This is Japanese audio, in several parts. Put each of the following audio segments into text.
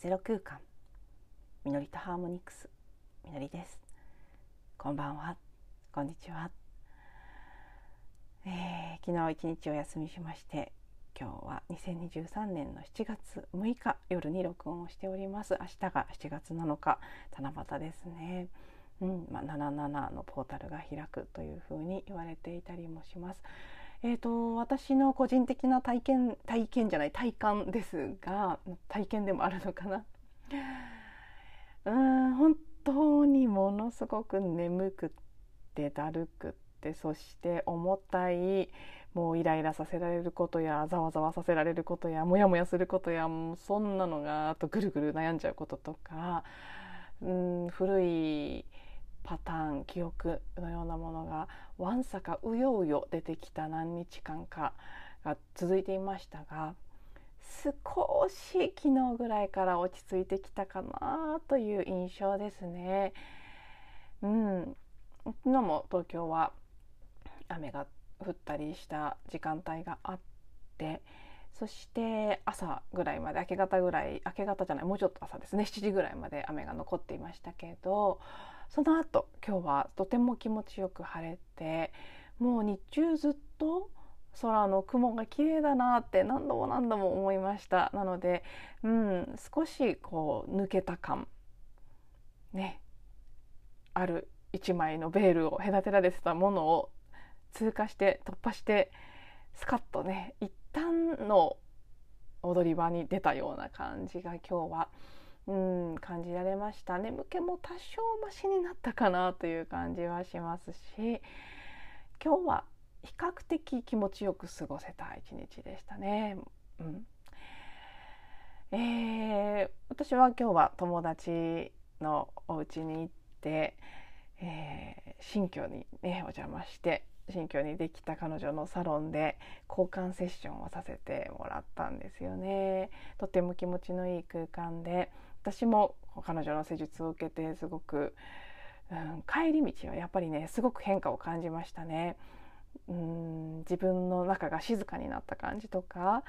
ゼロ空間。みのりとハーモニクス。みのりです。こんばんは。こんにちは、えー、昨日一日お休みしまして今日は2023年の7月6日夜に録音をしております。明日が7月7日七夕ですね。うんまあ、77のポータルが開くというふうに言われていたりもします。えーと、私の個人的な体験体験じゃない体感ですが体験でもあるのかな。うん本当にものすごく眠くってだるくってそして重たいもうイライラさせられることやざわざわさせられることやモヤモヤすることやもうそんなのがあとぐるぐる悩んじゃうこととかうん古いパターン記憶のようなものがわんさかうようよ出てきた何日間かが続いていましたが少し昨日ぐらいから落ち着いてきたかなという印象ですね。うん、昨日も東京は雨が降ったりした時間帯があってそして朝ぐらいまで明け方ぐらい明け方じゃないもうちょっと朝ですね7時ぐらいまで雨が残っていましたけどその後今日はとても気持ちよく晴れてもう日中ずっと空の雲が綺麗だなって何度も何度も思いました。なので、うん、少しこう抜けた感ねある一枚のベールを隔てられてたものを通過して突破してスカッとね一旦の踊り場に出たような感じが今日はうん感じられました眠気も多少マシになったかなという感じはしますし今日は比較的気持ちよく過ごせた一日でしたね。うんえー、私は今日は友達のお家に行って、えー、新居にねお邪魔して新居にできた彼女のサロンで交換セッションをさせてもらったんですよね。とても気持ちのいい空間で私も彼女の施術を受けてすごく、うん、帰り道はやっぱりねすごく変化を感じましたね。うん自分の中が静かになった感じとか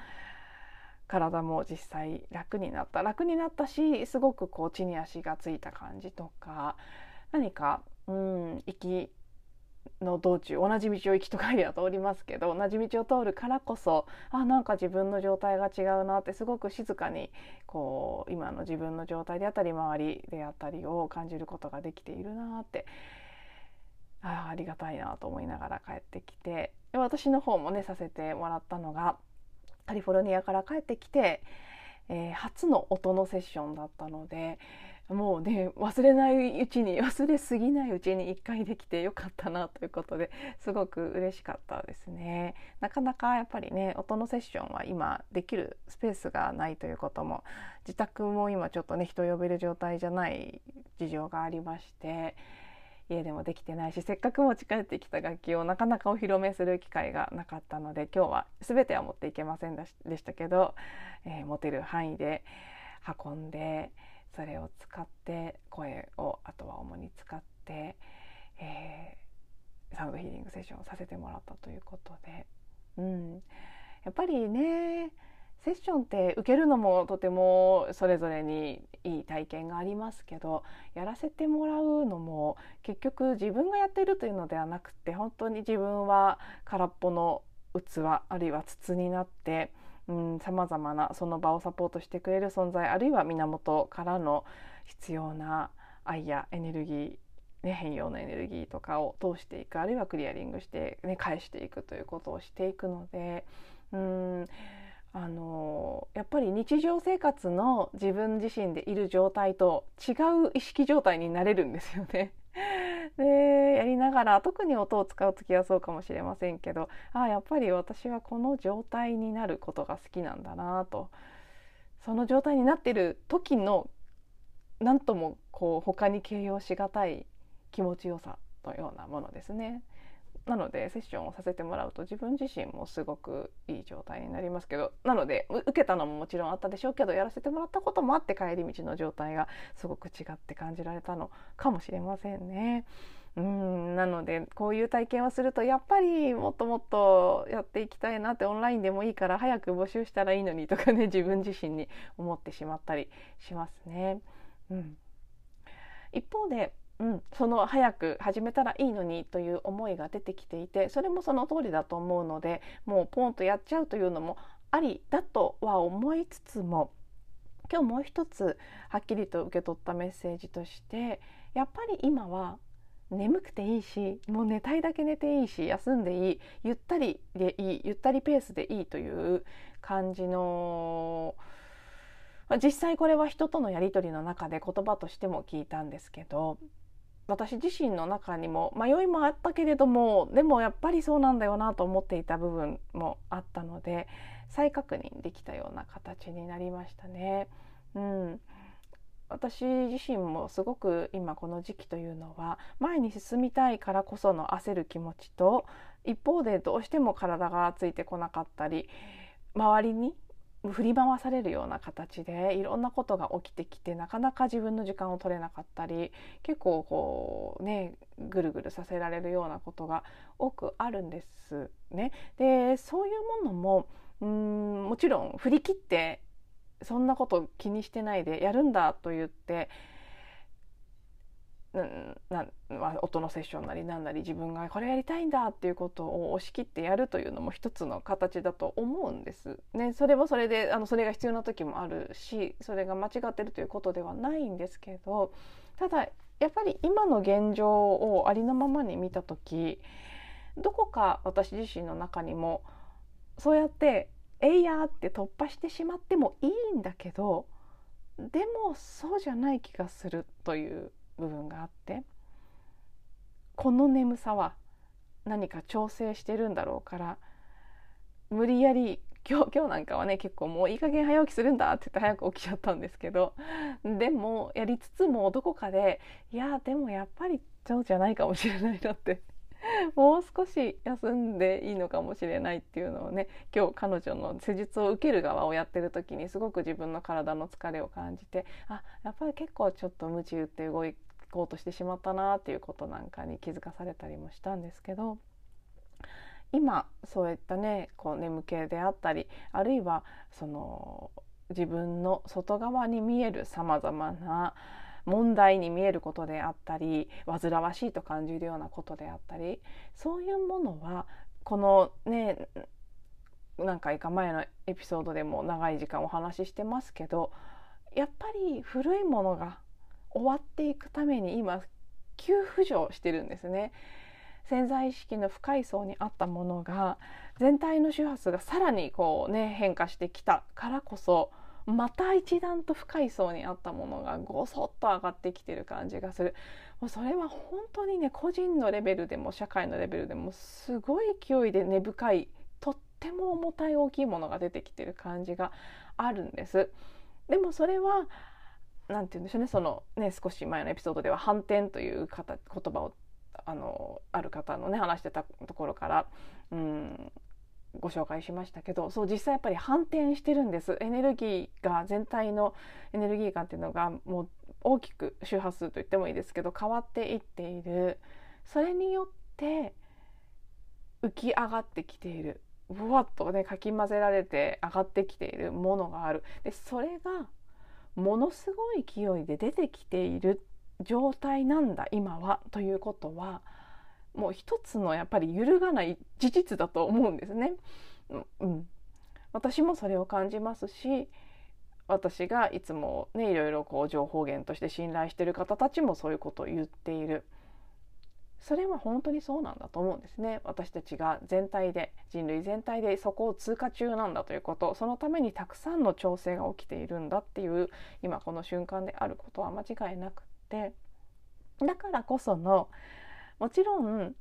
体も実際楽になった楽になったしすごくこう地に足がついた感じとか何かうん生きの道中同じ道を行きと帰りは通りますけど同じ道を通るからこそあなんか自分の状態が違うなってすごく静かにこう今の自分の状態であったり周りであったりを感じることができているなってあありがたいなと思いながら帰ってきて私の方もねさせてもらったのがカリフォルニアから帰ってきて、えー、初の音のセッションだったのでもうね忘れないうちに忘れすぎないうちに1回できてよかったなということですごく嬉しかったですねなかなかやっぱりね音のセッションは今できるスペースがないということも自宅も今ちょっとね人呼べる状態じゃない事情がありまして家でもできてないしせっかく持ち帰ってきた楽器をなかなかお披露目する機会がなかったので今日は全ては持っていけませんでしたけど、えー、持てる範囲で運んで。それを使って声をあとは主に使って、えー、サウンドヒーリングセッションをさせてもらったということで、うん、やっぱりねセッションって受けるのもとてもそれぞれにいい体験がありますけどやらせてもらうのも結局自分がやってるというのではなくて本当に自分は空っぽの器あるいは筒になってさまざまなその場をサポートしてくれる存在あるいは源からの必要な愛やエネルギーね、変容のエネルギーとかを通していくあるいはクリアリングして、ね、返していくということをしていくのでうんあのやっぱり日常生活の自分自身でいる状態と違う意識状態になれるんですよね。でやりながら特に音を使う時はそうかもしれませんけどああやっぱり私はこの状態になることが好きなんだなとその状態になってる時の何ともこう他に形容しがたい気持ちよさのようなものですね。なのでセッションをさせてもらうと自分自身もすごくいい状態になりますけどなので受けたのももちろんあったでしょうけどやらせてもらったこともあって帰り道の状態がすごく違って感じられたのかもしれませんね。うんなのでこういう体験をするとやっぱりもっともっとやっていきたいなってオンラインでもいいから早く募集したらいいのにとかね自分自身に思ってしまったりしますね。うん、一方でうん、その早く始めたらいいのにという思いが出てきていてそれもその通りだと思うのでもうポンとやっちゃうというのもありだとは思いつつも今日もう一つはっきりと受け取ったメッセージとしてやっぱり今は眠くていいしもう寝たいだけ寝ていいし休んでいいゆったりでいいゆったりペースでいいという感じの実際これは人とのやり取りの中で言葉としても聞いたんですけど私自身の中にも迷いもあったけれどもでもやっぱりそうなんだよなと思っていた部分もあったので再確認できたような形になりましたね。うん、私自身もすごく今この時期というのは前に進みたいからこその焦る気持ちと一方でどうしても体がついてこなかったり周りに振り回されるような形でいろんなことが起きてきてなかなか自分の時間を取れなかったり結構こうねぐるぐるさせられるようなことが多くあるんですね。でそういうものもうんもちろん振り切ってそんなこと気にしてないでやるんだと言って音のセッションなりなんなり自分がこれやりたいんだっていうことを押し切ってやるというのも一つの形だと思うんです。ね、それもそれでそれが必要な時もあるしそれが間違ってるということではないんですけどただやっぱり今の現状をありのままに見た時どこか私自身の中にもそうやって「えいや!」って突破してしまってもいいんだけどでもそうじゃない気がするという部分があってこの眠さは何か調整してるんだろうから無理やり今日今日なんかはね結構もういい加減早起きするんだって言って早く起きちゃったんですけどでもやりつつもどこかでいやでもやっぱりそうじゃないかもしれないなってもう少し休んでいいのかもしれないっていうのをね今日彼女の施術を受ける側をやってる時にすごく自分の体の疲れを感じてあやっぱり結構ちょっと鞭打って動いこうとしてしまったなっていうことなんかに気づかされたりもしたんですけど今そういったねこう眠気であったりあるいはその自分の外側に見えるさまざまな問題に見えることであったり煩わしいと感じるようなことであったりそういうものはこのね何回か前のエピソードでも長い時間お話ししてますけどやっぱり古いものが終わっていくために今急浮上してるんですね。潜在意識の深い層にあったものが全体の周波数がさらにこうね変化してきたからこそまた一段と深い層にあったものがごそっと上がってきてる感じがするもうそれは本当にね個人のレベルでも社会のレベルでもすごい勢いで根深いとっても重たい大きいものが出てきてる感じがあるんです。でもそれは何て言うんでしょうねそのね少し前のエピソードでは反転という言葉をあのある方のね話してたところからうんご紹介しましたけどそう実際やっぱり反転してるんです。エネルギーが全体のエネルギー感っていうのがもう大きく周波数と言ってもいいですけど変わっていっている。それによって浮き上がってきている。ぶわっとねかき混ぜられて上がってきているものがある。でそれがものすごい勢いで出てきている状態なんだ今はということはもう一つのやっぱり揺るがない事実だと思うんですね。うん、私もそれを感じますし私がいつもねいろいろこう情報源として信頼している方たちもそういうことを言っている。それは本当にそうなんだと思うんですね。私たちが全体で人類全体でそこを通過中なんだということ。そのためにたくさんの調整が起きているんだっていう今この瞬間であることは間違いなくって。だからこそのもちろん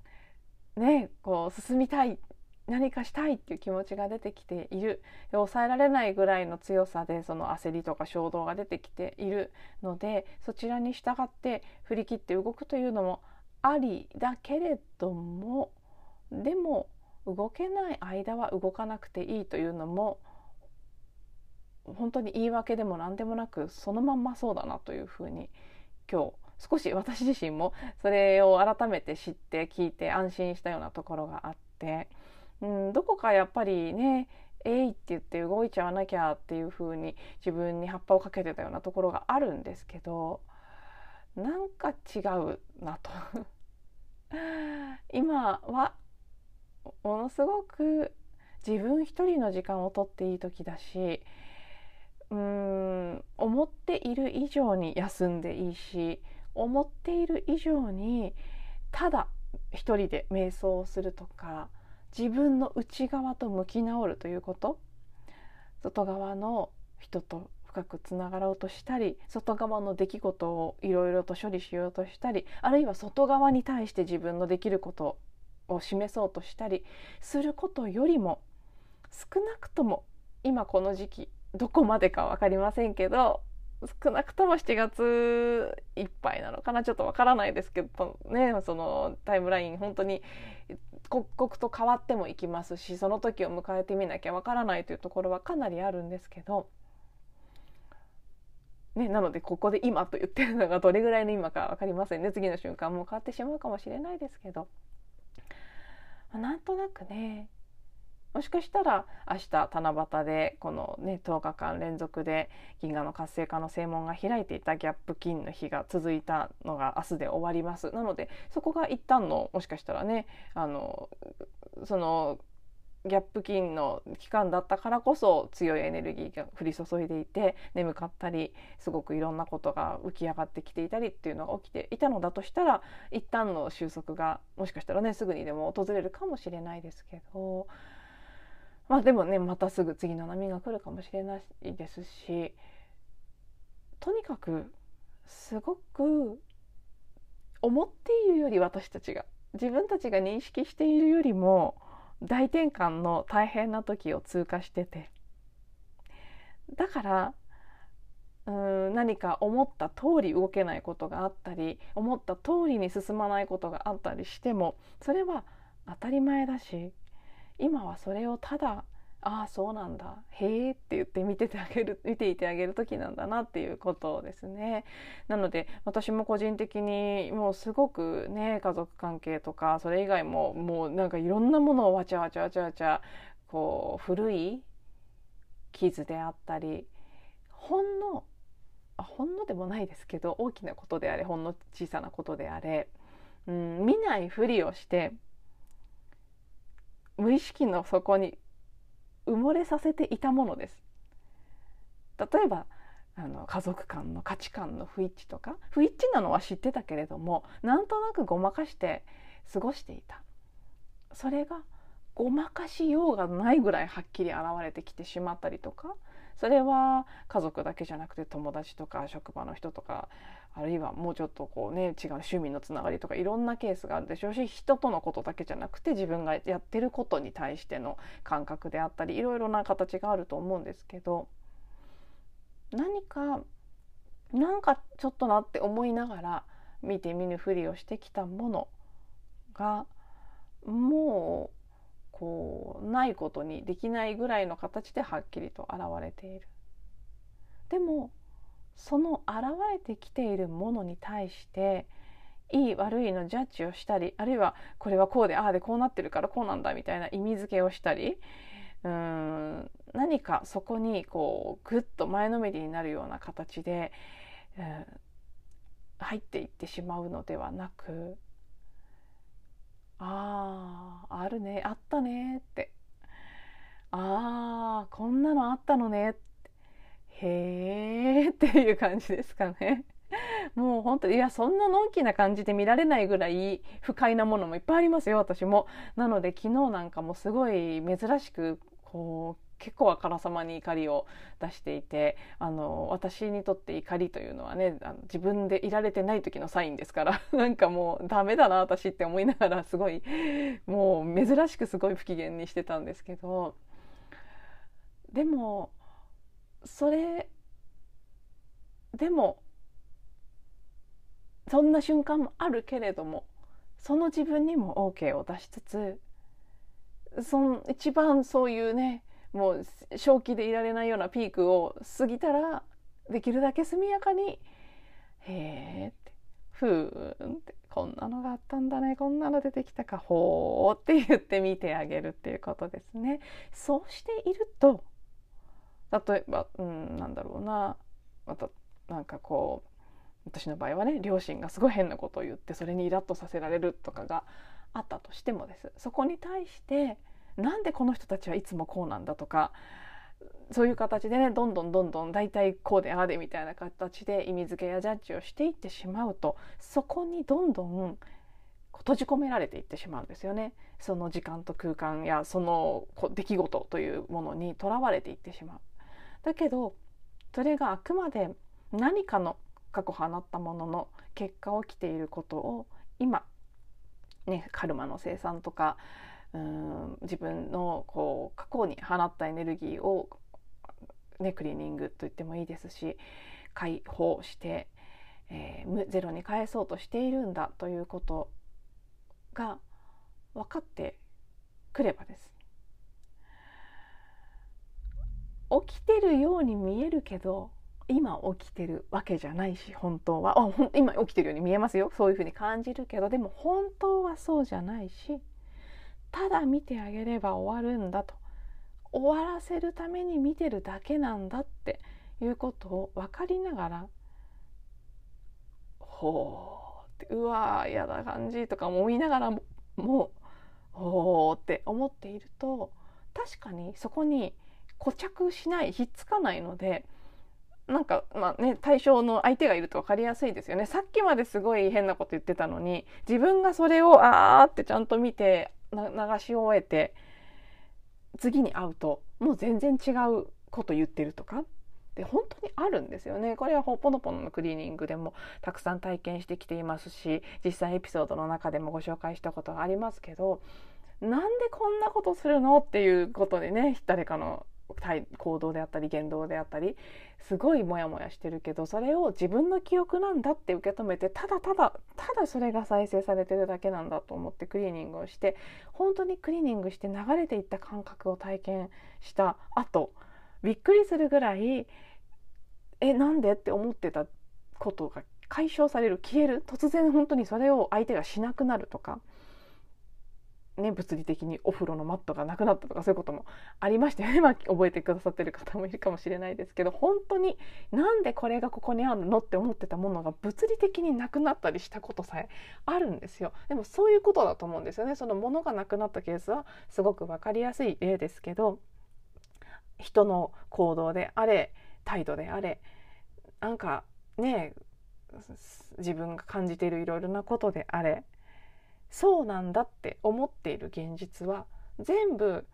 ねこう進みたい何かしたいっていう気持ちが出てきている。抑えられないぐらいの強さでその焦りとか衝動が出てきているのでそちらに従って振り切って動くというのもありだけれどもでも動けない間は動かなくていいというのも本当に言い訳でも何でもなくそのまんまそうだなというふうに今日少し私自身もそれを改めて知って聞いて安心したようなところがあって、うん、どこかやっぱりね「えい」って言って動いちゃわなきゃっていう風に自分に葉っぱをかけてたようなところがあるんですけどなんか違うなと。今はものすごく自分一人の時間をとっていい時だしうん思っている以上に休んでいいし思っている以上にただ一人で瞑想をするとか自分の内側と向き直るということ。外側の人と深くつながろうとしたり外側の出来事をいろいろと処理しようとしたりあるいは外側に対して自分のできることを示そうとしたりすることよりも少なくとも今この時期どこまでか分かりませんけど少なくとも7月いっぱいなのかなちょっとわからないですけどねそのタイムライン本当に刻々と変わってもいきますしその時を迎えてみなきゃわからないというところはかなりあるんですけど、ね、なのでここで今と言ってるのがどれぐらいの今か分かりませんね。次の瞬間も変わってしまうかもしれないですけど、まあ、なんとなくねもしかしたら明日七夕でこのね10日間連続で銀河の活性化の正門が開いていたギャップ金の日が続いたのが明日で終わります。なのでそこが一旦のもしかしたらねあのそのギャップ金の期間だったからこそ強いエネルギーが降り注いでいて眠かったりすごくいろんなことが浮き上がってきていたりっていうのが起きていたのだとしたら一旦の収束がもしかしたらねすぐにでも訪れるかもしれないですけどまあでもねまたすぐ次の波が来るかもしれないですしとにかくすごく思っているより私たちが自分たちが認識しているよりも大転換の大変な時を通過してて。だからうん何か思った通り動けないことがあったり思った通りに進まないことがあったりしてもそれは当たり前だし今はそれをただああそうなんだへえって言って見ててあげる 見ていてあげる時なんだなっていうことですね。なので私も個人的にもうすごくね家族関係とかそれ以外ももうなんかいろんなものをわちゃわちゃわちゃわちゃこう古い傷であったりほんのあほんのでもないですけど大きなことであれほんの小さなことであれ、うん、見ないふりをして無意識の底に埋もれさせていたものです。例えばあの家族間の価値観の不一致とか不一致なのは知ってたけれどもなんとなくごまかして過ごしていたそれがごまかしようがないぐらいはっきり現れてきてしまったりとかそれは家族だけじゃなくて友達とか職場の人とかあるいはもうちょっとこうね違う趣味のつながりとかいろんなケースがあるでしょうし人とのことだけじゃなくて自分がやってることに対しての感覚であったりいろいろな形があると思うんですけど何かなんかちょっとなって思いながら見て見ぬふりをしてきたものがもうこうないことにできないぐらいの形ではっきりと現れている。でもその現れてきているものに対していい悪いのジャッジをしたりあるいはこれはこうでああでこうなってるからこうなんだみたいな意味付けをしたりうん何かそこにこうぐっと前のめりになるような形で、うん、入っていってしまうのではなくあああるねあったねってああこんなのあったのねってへえっていう感じですかね。もう本当いやそんなのんきな感じで見られないぐらい不快なものもいっぱいありますよ私も。なので昨日なんかもすごい珍しくこ構あからさまに怒りを出していてあの私にとって怒りというのはねあの自分でいられてない時のサインですから なんかもうダメだな私って思いながらすごいもう珍しくすごい不機嫌にしてたんですけどでもそれでもそんな瞬間もあるけれどもその自分にも OK を出しつつその一番そういうねもう正気でいられないようなピークを過ぎたらできるだけ速やかに「へえ」って「ふーんってこんなのがあったんだね。こんなの出てきたかほーって言って見てあげるっていうことですね。そうしていると例えば、うん、なんだろうな。またなんかこう私の場合はね両親がすごい変なことを言ってそれにイラッとさせられるとかがあったとしてもです。そこに対してなんでこの人たちはいつもこうなんだとかそういう形でねどんどんどんどん大体こうでああでみたいな形で意味付けやジャッジをしていってしまうとそこにどんどん閉じ込められていってしまうんですよねその時間と空間やその出来事というものにとらわれていってしまう。だけどそれがあくまで何かの過去放ったものの結果起きていることを今、ね、カルマの生産とかうん自分のこう過去に放ったエネルギーを、ね、クリーニングと言ってもいいですし解放して、えー、ゼロに返そうとしているんだということが分かってくればです。起きてるように見えるけど今起きてるわけじゃないし本当は。あ今起きてるように見えますよ。そういうふうに感じるけどでも本当はそうじゃないしただ見てあげれば終わるんだと。終わらせるために見てるだけなんだっていうことを分かりながらほうってうわー嫌な感じとか思いながらももうほうって思っていると確かにそこに固着しないひっつかないのでなんかまあね対象の相手がいると分かりやすいですよねさっきまですごい変なこと言ってたのに自分がそれをあーってちゃんと見て流し終えて次に会うともう全然違うこと言ってるとか？で本当にあるんですよね。これはほぽのぽののクリーニングでもたくさん体験してきていますし実際エピソードの中でもご紹介したことがありますけどなんでこんなことするの？っていうことでね誰かの行動であったり言動であったりすごいモヤモヤしてるけどそれを自分の記憶なんだって受け止めてただただただそれが再生されてるだけなんだと思ってクリーニングをして本当にクリーニングして流れていった感覚を体験した後びっくりするぐらいえなんでって思ってたことが解消される消える。突然本当にそれを相手がしなくなるとかね、物理的にお風呂のマットがなくなったとかそういうこともありましたよね、まあ、覚えてくださってる方もいるかもしれないですけど本当になんでこれがここにあるのって思ってたものが物理的になくなったりしたことさえあるんですよ。でもそういうことだと思うんですよね。そのものがなくなったケースはすごく分かりやすい例ですけど人の行動であれ態度であれなんかね自分が感じているいろいろなことであれそうなんだって思っている現実は全部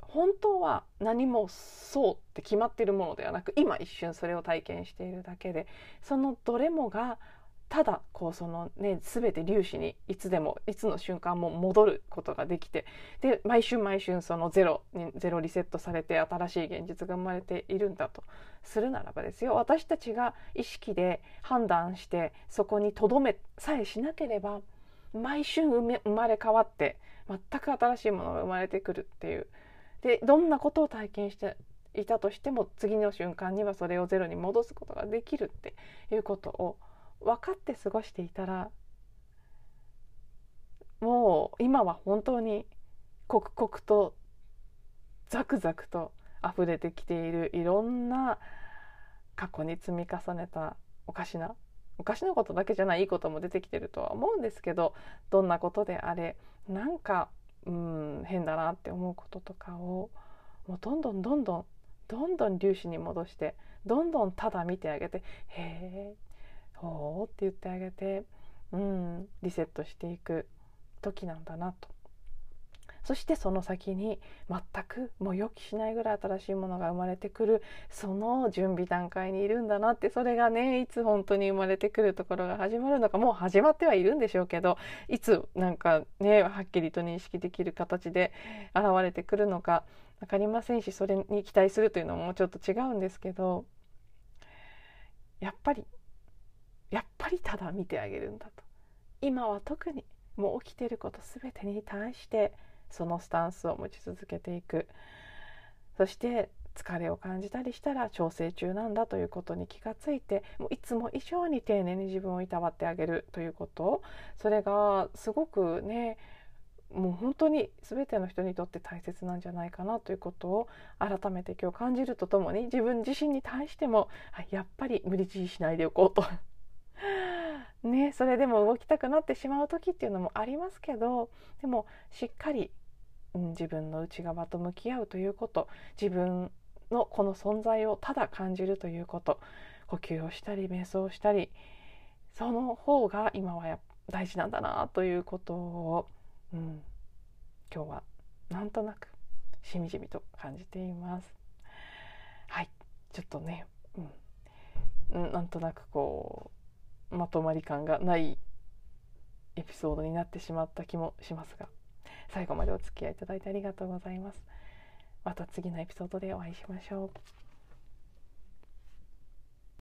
本当は何もそうって決まっているものではなく今一瞬それを体験しているだけでそのどれもがただこうそのね全て粒子にいつでもいつの瞬間も戻ることができてで毎週毎週そのゼロにゼロリセットされて新しい現実が生まれているんだとするならばですよ私たちが意識で判断してそこにとどめさえしなければ毎週生まれ変わって全く新しいものが生まれてくるっていう。でどんなことを体験していたとしても次の瞬間にはそれをゼロに戻すことができるっていうことを分かって過ごしていたらもう今は本当に刻々とザクザクと溢れてきているいろんな過去に積み重ねたおかしな昔のことだけじゃないいいことも出てきてるとは思うんですけどどんなことであれなんかうん変だなって思うこととかをもうどんどんどんどんどんどん粒子に戻してどんどんただ見てあげて「へえほう」って言ってあげてうんリセットしていく時なんだなとそしてその先に全くもう予期しないぐらい新しいものが生まれてくるその準備段階にいるんだなってそれがねいつ本当に生まれてくるところが始まるのかもう始まってはいるんでしょうけどいつなんかねはっきりと認識できる形で現れてくるのか分かりませんしそれに期待するというのもちょっと違うんですけどやっぱりやっぱりただ見てあげるんだと。今は特にもう起きてること全てに対してそのスタンスを持ち続けていく。そして疲れを感じたりしたら調整中なんだということに気がついてもういつも以上に丁寧に自分をいたわってあげるということ。それがすごくねもう本当に全ての人にとって大切なんじゃないかなということを改めて今日感じるとともに自分自身に対してもやっぱり無理強いしないでおこうと。ね、それでも動きたくなってしまう時っていうのもありますけどでもしっかり、うん、自分の内側と向き合うということ自分のこの存在をただ感じるということ呼吸をしたり瞑想をしたりその方が今は大事なんだなということを、うん、今日はなんとなくしみじみと感じています。はいちょっとね、うん、なんとなくこうまとまり感がないエピソードになってしまった気もしますが最後までお付き合いいただいてありがとうございます。また次のエピソードでお会いしましょう。